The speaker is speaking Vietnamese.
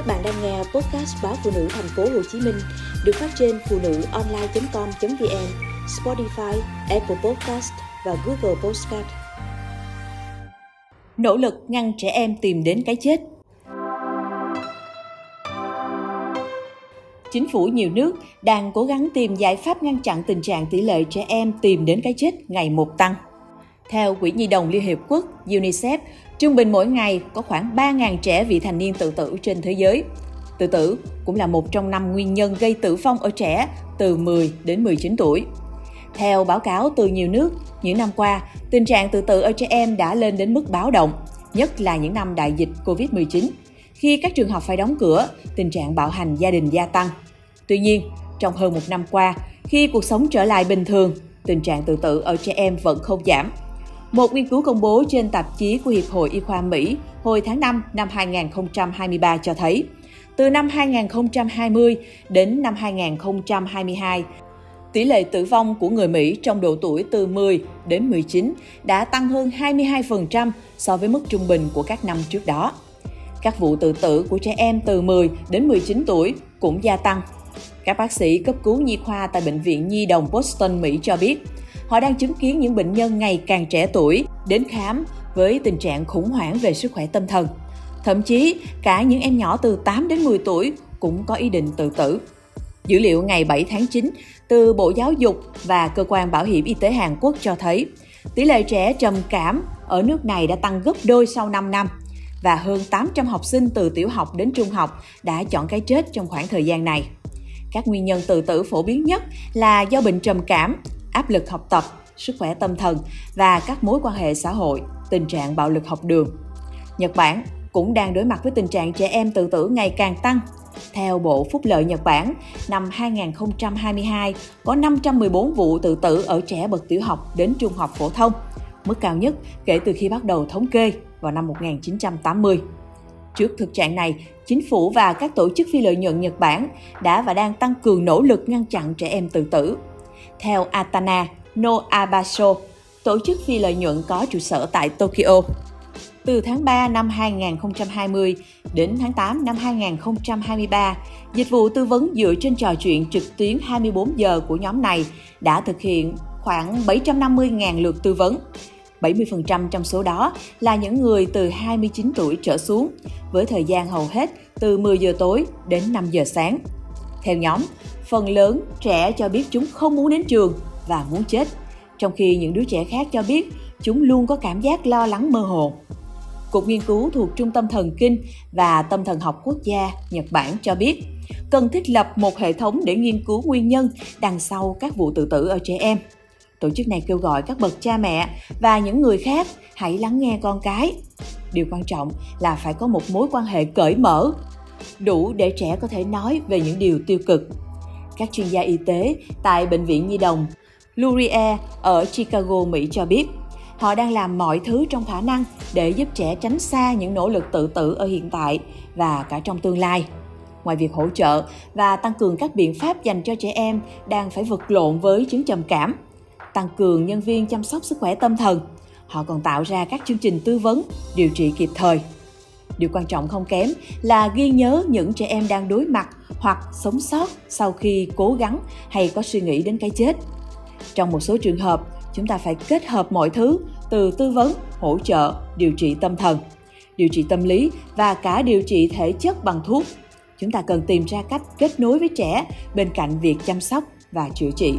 Các bạn đang nghe podcast báo phụ nữ thành phố Hồ Chí Minh được phát trên phụ nữ online.com.vn, Spotify, Apple Podcast và Google Podcast. Nỗ lực ngăn trẻ em tìm đến cái chết. Chính phủ nhiều nước đang cố gắng tìm giải pháp ngăn chặn tình trạng tỷ lệ trẻ em tìm đến cái chết ngày một tăng. Theo Quỹ Nhi đồng Liên Hiệp Quốc UNICEF, trung bình mỗi ngày có khoảng 3.000 trẻ vị thành niên tự tử trên thế giới. Tự tử cũng là một trong năm nguyên nhân gây tử vong ở trẻ từ 10 đến 19 tuổi. Theo báo cáo từ nhiều nước, những năm qua, tình trạng tự tử ở trẻ em đã lên đến mức báo động, nhất là những năm đại dịch COVID-19. Khi các trường học phải đóng cửa, tình trạng bạo hành gia đình gia tăng. Tuy nhiên, trong hơn một năm qua, khi cuộc sống trở lại bình thường, tình trạng tự tử ở trẻ em vẫn không giảm. Một nghiên cứu công bố trên tạp chí của Hiệp hội Y khoa Mỹ hồi tháng 5 năm 2023 cho thấy, từ năm 2020 đến năm 2022, tỷ lệ tử vong của người Mỹ trong độ tuổi từ 10 đến 19 đã tăng hơn 22% so với mức trung bình của các năm trước đó. Các vụ tự tử của trẻ em từ 10 đến 19 tuổi cũng gia tăng. Các bác sĩ cấp cứu nhi khoa tại Bệnh viện Nhi đồng Boston, Mỹ cho biết, họ đang chứng kiến những bệnh nhân ngày càng trẻ tuổi đến khám với tình trạng khủng hoảng về sức khỏe tâm thần. Thậm chí, cả những em nhỏ từ 8 đến 10 tuổi cũng có ý định tự tử. Dữ liệu ngày 7 tháng 9 từ Bộ Giáo dục và Cơ quan Bảo hiểm Y tế Hàn Quốc cho thấy tỷ lệ trẻ trầm cảm ở nước này đã tăng gấp đôi sau 5 năm và hơn 800 học sinh từ tiểu học đến trung học đã chọn cái chết trong khoảng thời gian này. Các nguyên nhân tự tử phổ biến nhất là do bệnh trầm cảm, áp lực học tập, sức khỏe tâm thần và các mối quan hệ xã hội, tình trạng bạo lực học đường. Nhật Bản cũng đang đối mặt với tình trạng trẻ em tự tử ngày càng tăng. Theo Bộ Phúc lợi Nhật Bản, năm 2022 có 514 vụ tự tử ở trẻ bậc tiểu học đến trung học phổ thông, mức cao nhất kể từ khi bắt đầu thống kê vào năm 1980. Trước thực trạng này, chính phủ và các tổ chức phi lợi nhuận Nhật Bản đã và đang tăng cường nỗ lực ngăn chặn trẻ em tự tử. Theo Atana Noabaso, tổ chức phi lợi nhuận có trụ sở tại Tokyo, từ tháng 3 năm 2020 đến tháng 8 năm 2023, dịch vụ tư vấn dựa trên trò chuyện trực tuyến 24 giờ của nhóm này đã thực hiện khoảng 750.000 lượt tư vấn. 70% trong số đó là những người từ 29 tuổi trở xuống, với thời gian hầu hết từ 10 giờ tối đến 5 giờ sáng. Theo nhóm, phần lớn trẻ cho biết chúng không muốn đến trường và muốn chết, trong khi những đứa trẻ khác cho biết chúng luôn có cảm giác lo lắng mơ hồ. Cục nghiên cứu thuộc Trung tâm Thần kinh và Tâm thần học quốc gia Nhật Bản cho biết, cần thiết lập một hệ thống để nghiên cứu nguyên nhân đằng sau các vụ tự tử ở trẻ em. Tổ chức này kêu gọi các bậc cha mẹ và những người khác hãy lắng nghe con cái. Điều quan trọng là phải có một mối quan hệ cởi mở, đủ để trẻ có thể nói về những điều tiêu cực. Các chuyên gia y tế tại Bệnh viện Nhi đồng Lurie ở Chicago, Mỹ cho biết, họ đang làm mọi thứ trong khả năng để giúp trẻ tránh xa những nỗ lực tự tử ở hiện tại và cả trong tương lai. Ngoài việc hỗ trợ và tăng cường các biện pháp dành cho trẻ em đang phải vật lộn với chứng trầm cảm, tăng cường nhân viên chăm sóc sức khỏe tâm thần, họ còn tạo ra các chương trình tư vấn, điều trị kịp thời. Điều quan trọng không kém là ghi nhớ những trẻ em đang đối mặt hoặc sống sót sau khi cố gắng hay có suy nghĩ đến cái chết. Trong một số trường hợp, chúng ta phải kết hợp mọi thứ từ tư vấn, hỗ trợ, điều trị tâm thần, điều trị tâm lý và cả điều trị thể chất bằng thuốc. Chúng ta cần tìm ra cách kết nối với trẻ bên cạnh việc chăm sóc và chữa trị.